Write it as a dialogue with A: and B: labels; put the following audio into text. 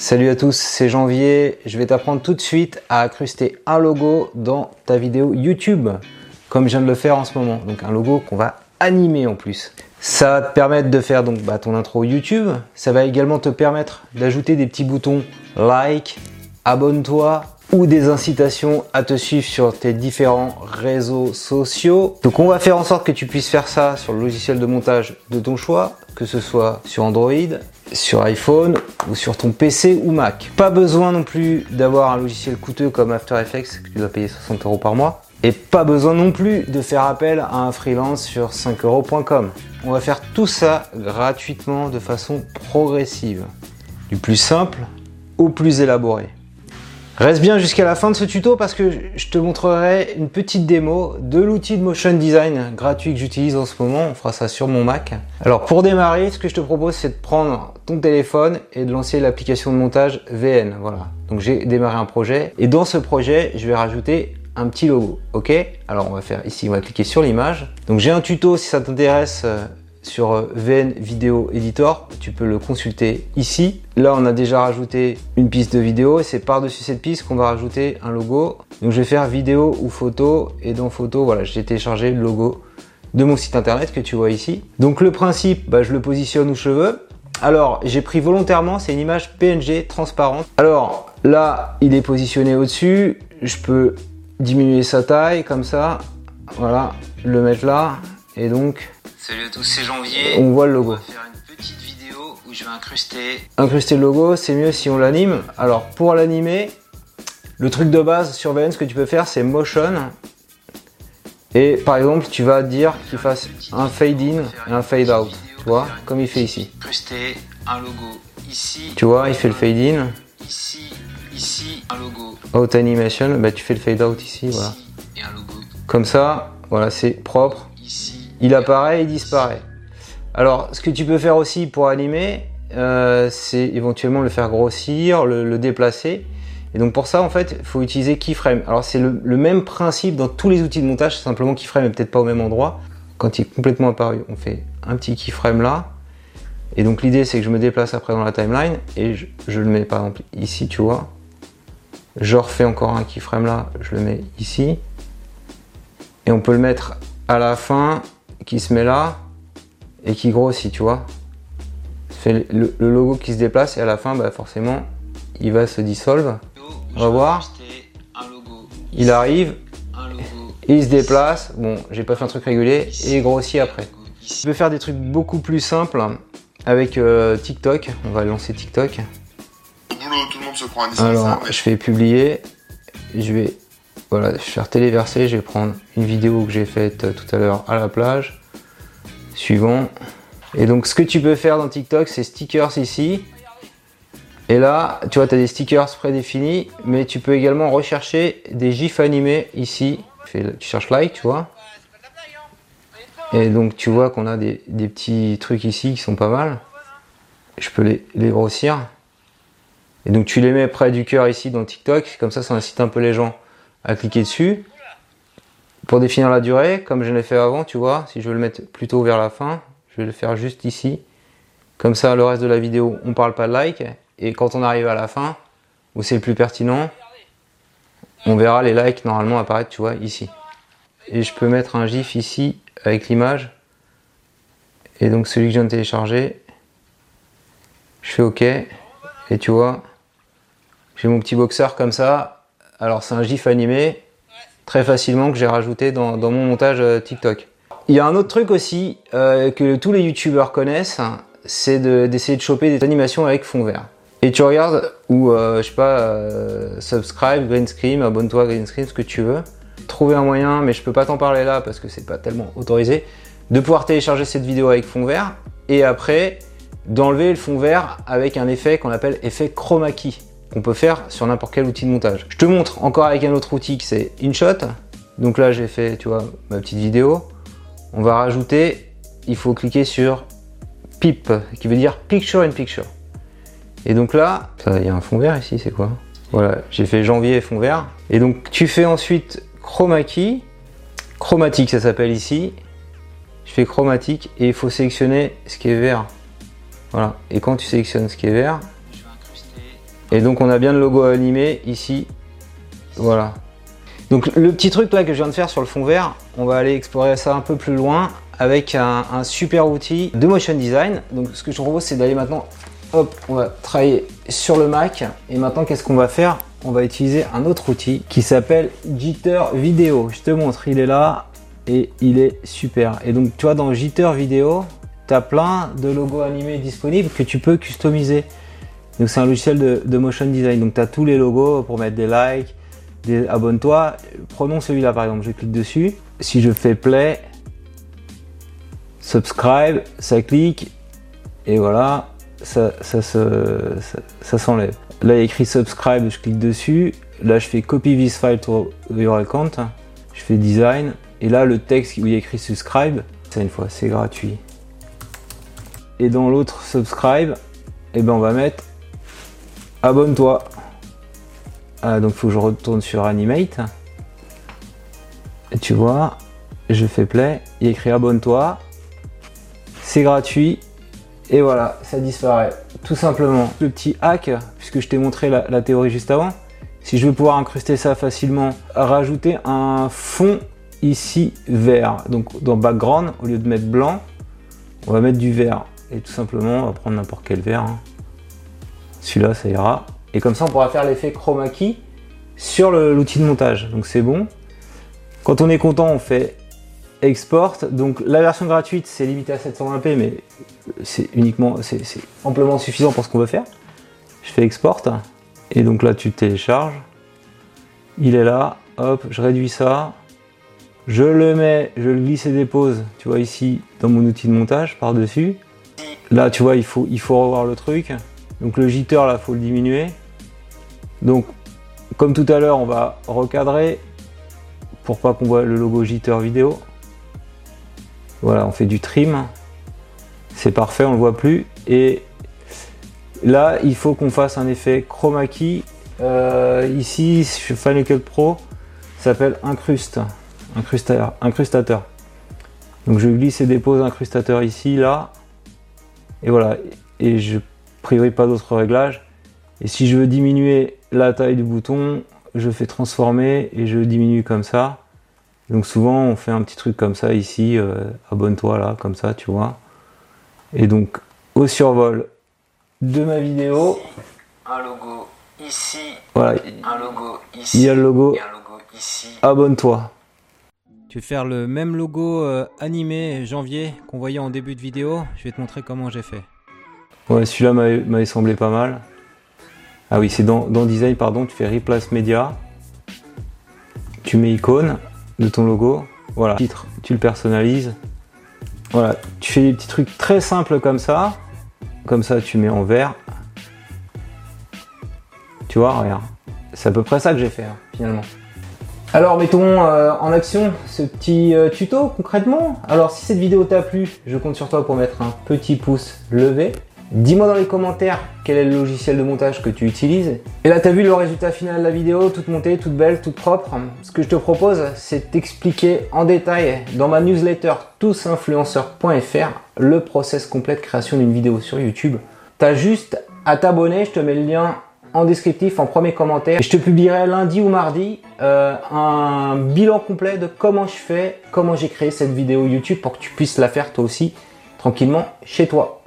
A: Salut à tous, c'est Janvier. Je vais t'apprendre tout de suite à incruster un logo dans ta vidéo YouTube, comme je viens de le faire en ce moment. Donc un logo qu'on va animer en plus. Ça va te permettre de faire donc bah, ton intro YouTube. Ça va également te permettre d'ajouter des petits boutons like, abonne-toi ou des incitations à te suivre sur tes différents réseaux sociaux. Donc on va faire en sorte que tu puisses faire ça sur le logiciel de montage de ton choix, que ce soit sur Android, sur iPhone ou sur ton PC ou Mac. Pas besoin non plus d'avoir un logiciel coûteux comme After Effects que tu dois payer 60 euros par mois. Et pas besoin non plus de faire appel à un freelance sur 5euros.com. On va faire tout ça gratuitement de façon progressive. Du plus simple au plus élaboré. Reste bien jusqu'à la fin de ce tuto parce que je te montrerai une petite démo de l'outil de motion design gratuit que j'utilise en ce moment. On fera ça sur mon Mac. Alors pour démarrer, ce que je te propose c'est de prendre ton téléphone et de lancer l'application de montage VN. Voilà. Donc j'ai démarré un projet et dans ce projet, je vais rajouter un petit logo. Ok? Alors on va faire ici, on va cliquer sur l'image. Donc j'ai un tuto si ça t'intéresse euh, sur euh, VN Video Editor, tu peux le consulter ici. Là, on a déjà rajouté une piste de vidéo et c'est par-dessus cette piste qu'on va rajouter un logo. Donc, je vais faire vidéo ou photo et dans photo, voilà, j'ai téléchargé le logo de mon site internet que tu vois ici. Donc, le principe, bah, je le positionne où je veux. Alors, j'ai pris volontairement, c'est une image PNG transparente. Alors, là, il est positionné au-dessus. Je peux diminuer sa taille comme ça. Voilà, le mettre là. Et donc,
B: Salut à tous, c'est Janvier.
A: On voit le logo.
B: On va faire une petite vidéo où je vais incruster.
A: Incruster le logo, c'est mieux si on l'anime. Alors pour l'animer, le truc de base sur VN, ce que tu peux faire, c'est motion. Et par exemple, tu vas dire qu'il fasse un fade in et un fade out. Tu vois, comme il fait ici.
B: Incruster un logo ici.
A: Tu vois, il fait le fade in.
B: Ici, ici, un logo.
A: Out animation, bah tu fais le fade out ici, voilà.
B: Et un logo
A: Comme ça, voilà, c'est propre.
B: ici.
A: Il apparaît et disparaît. Alors, ce que tu peux faire aussi pour animer, euh, c'est éventuellement le faire grossir, le, déplacer. Et donc pour ça, en fait, il faut utiliser keyframe. Alors c'est le, même principe dans tous les outils de montage, simplement keyframe est peut-être pas au même endroit. Quand il est complètement apparu, on fait un petit keyframe là. Et donc l'idée, c'est que je me déplace après dans la timeline et je, je le mets par exemple ici, tu vois. Je refais encore un keyframe là, je le mets ici. Et on peut le mettre à la fin qui se met là et qui grossit, tu vois. Fait le, le logo qui se déplace et à la fin, bah, forcément, il va se dissolve. On va voir. Il arrive,
B: Un logo.
A: et il se déplace. Bon, j'ai pas fait un truc régulier et il grossit après.
B: Ici.
A: peux faire des trucs beaucoup plus simples avec euh, TikTok. On va lancer TikTok.
C: boulot, tout le monde se prend un
A: Alors,
C: mais
A: je fais publier. Je vais voilà, je vais faire téléverser. Je vais prendre une vidéo que j'ai faite euh, tout à l'heure à la plage. Suivant. Et donc, ce que tu peux faire dans TikTok, c'est stickers ici. Et là, tu vois, tu as des stickers prédéfinis, mais tu peux également rechercher des gifs animés ici. Tu cherches like, tu vois. Et donc, tu vois qu'on a des, petits trucs ici qui sont pas mal. Je peux les grossir. Et donc tu les mets près du cœur ici dans TikTok, comme ça ça incite un peu les gens à cliquer dessus. Pour définir la durée, comme je l'ai fait avant, tu vois, si je veux le mettre plutôt vers la fin, je vais le faire juste ici. Comme ça, le reste de la vidéo, on parle pas de like. Et quand on arrive à la fin, où c'est le plus pertinent, on verra les likes normalement apparaître, tu vois, ici. Et je peux mettre un gif ici avec l'image. Et donc celui que je viens de télécharger, je fais OK. Et tu vois, j'ai mon petit boxeur comme ça. Alors c'est un gif animé très facilement que j'ai rajouté dans, mon montage euh, TikTok. Il y a un autre truc aussi euh, que tous les youtubeurs connaissent, c'est de- d'essayer de, choper des animations avec fond vert. Et tu regardes ou euh, je sais pas, subscribe, green screen, abonne-toi, green screen, ce que tu veux. Trouver un moyen, mais je peux pas t'en parler là parce que c'est pas tellement autorisé, de pouvoir télécharger cette vidéo avec fond vert et après d'enlever le fond vert avec un effet qu'on appelle effet chroma key qu'on peut faire sur n'importe quel outil de montage. Je te montre encore avec un autre outil que c'est InShot. Donc là j'ai fait, tu vois, ma petite vidéo. On va rajouter, il faut cliquer sur PIP, qui veut dire Picture in Picture. Et donc là, il y a un fond vert ici, c'est quoi? Voilà, j'ai fait janvier fond vert. Et donc tu fais ensuite chroma key, chromatique ça s'appelle ici. Je fais chromatique et il faut sélectionner ce qui est vert. Voilà. Et quand tu sélectionnes ce qui est vert, Et donc on a bien le logo animé ici. Voilà. Donc le petit truc que je viens de faire sur le fond vert, on va aller explorer ça un peu plus loin avec un, super outil de motion design. Donc ce que je propose c'est d'aller maintenant, hop, on va travailler sur le Mac. Et maintenant qu'est-ce qu'on va faire? On va utiliser un autre outil qui s'appelle Jitter Video. Je te montre, il est là et il est super. Et donc tu vois dans Jitter Video, tu as plein de logos animés disponibles que tu peux customiser. Donc c'est un logiciel de, motion design. Donc tu as tous les logos pour mettre des likes, des abonne-toi. Prenons celui-là par exemple, je clique dessus. Si je fais play, subscribe, ça clique et voilà, ça, ça, ça, ça s'enlève. Là il y a écrit subscribe, je clique dessus. Là je fais copy this file to your account. Je fais design et là le texte où il y a écrit subscribe, ça une fois, c'est gratuit. Et dans l'autre subscribe, et ben on va mettre abonne-toi. Ah, donc il faut que je retourne sur Animate. Et tu vois, je fais play, il écrit abonne-toi. C'est gratuit. Et voilà, ça disparaît. Tout simplement. Le petit hack, puisque je t'ai montré la, la théorie juste avant. Si je veux pouvoir incruster ça facilement, rajouter un fond ici vert. Donc dans background, au lieu de mettre blanc, on va mettre du vert. Et tout simplement, on va prendre n'importe quel vert. hein. Celui-là, ça ira. Et comme ça, on pourra faire l'effet chroma key sur l'outil de montage. Donc c'est bon. Quand on est content, on fait export. Donc la version gratuite, c'est limité à 720p, mais c'est uniquement, c'est amplement suffisant pour ce qu'on veut faire. Je fais export. Et donc là, tu télécharges. Il est là. Hop, je réduis ça. Je le mets, je le glisse et dépose, tu vois ici, dans mon outil de montage, par-dessus. Là, tu vois, il faut, il faut revoir le truc. Donc le jitter, là, faut le diminuer. Donc, comme tout à l'heure, on va recadrer pour pas qu'on voit le logo jitter vidéo. Voilà, on fait du trim. C'est parfait, on le voit plus. Et là, il faut qu'on fasse un effet chroma key. Euh, ici, chez Final Cut Pro, s'appelle incruste, incrustateur, incrustateur. Donc je glisse et dépose incrustateur ici, là. Et voilà. Et je priorise pas d'autres réglages. Et si je veux diminuer la taille du bouton, je fais transformer et je diminue comme ça. Donc souvent on fait un petit truc comme ça ici, euh, abonne-toi là, comme ça, tu vois. Et donc au survol de ma vidéo,
B: Un logo ici,
A: voilà,
B: un logo
A: il
B: ici,
A: y a le logo
B: et un logo ici.
A: abonne-toi.
D: Tu veux faire le même logo euh, animé janvier qu'on voyait en début de vidéo? Je vais te montrer comment j'ai fait.
A: Ouais, celui-là m'avait semblé pas mal. Ah oui, c'est dans, design, pardon, tu fais replace média. Tu mets icône de ton logo. Voilà, titre, tu le personnalises. Voilà, tu fais des petits trucs très simples comme ça. Comme ça, tu mets en vert. Tu vois, regarde. C'est à peu près ça que j'ai fait, finalement. Alors mettons euh, en action ce petit euh, tuto concrètement. Alors si cette vidéo t'a plu, je compte sur toi pour mettre un petit pouce levé. Dis-moi dans les commentaires quel est le logiciel de montage que tu utilises. Et là t'as vu le résultat final de la vidéo, toute montée, toute belle, toute propre. Ce que je te propose c'est t'expliquer en détail dans ma newsletter tousinfluenceurs.fr le process complet de création d'une vidéo sur YouTube. T'as juste à t'abonner, je te mets le lien en descriptif, en premier commentaire. Et je te publierai lundi ou mardi euh, un bilan complet de comment je fais, comment j'ai créé cette vidéo YouTube pour que tu puisses la faire toi aussi tranquillement chez toi.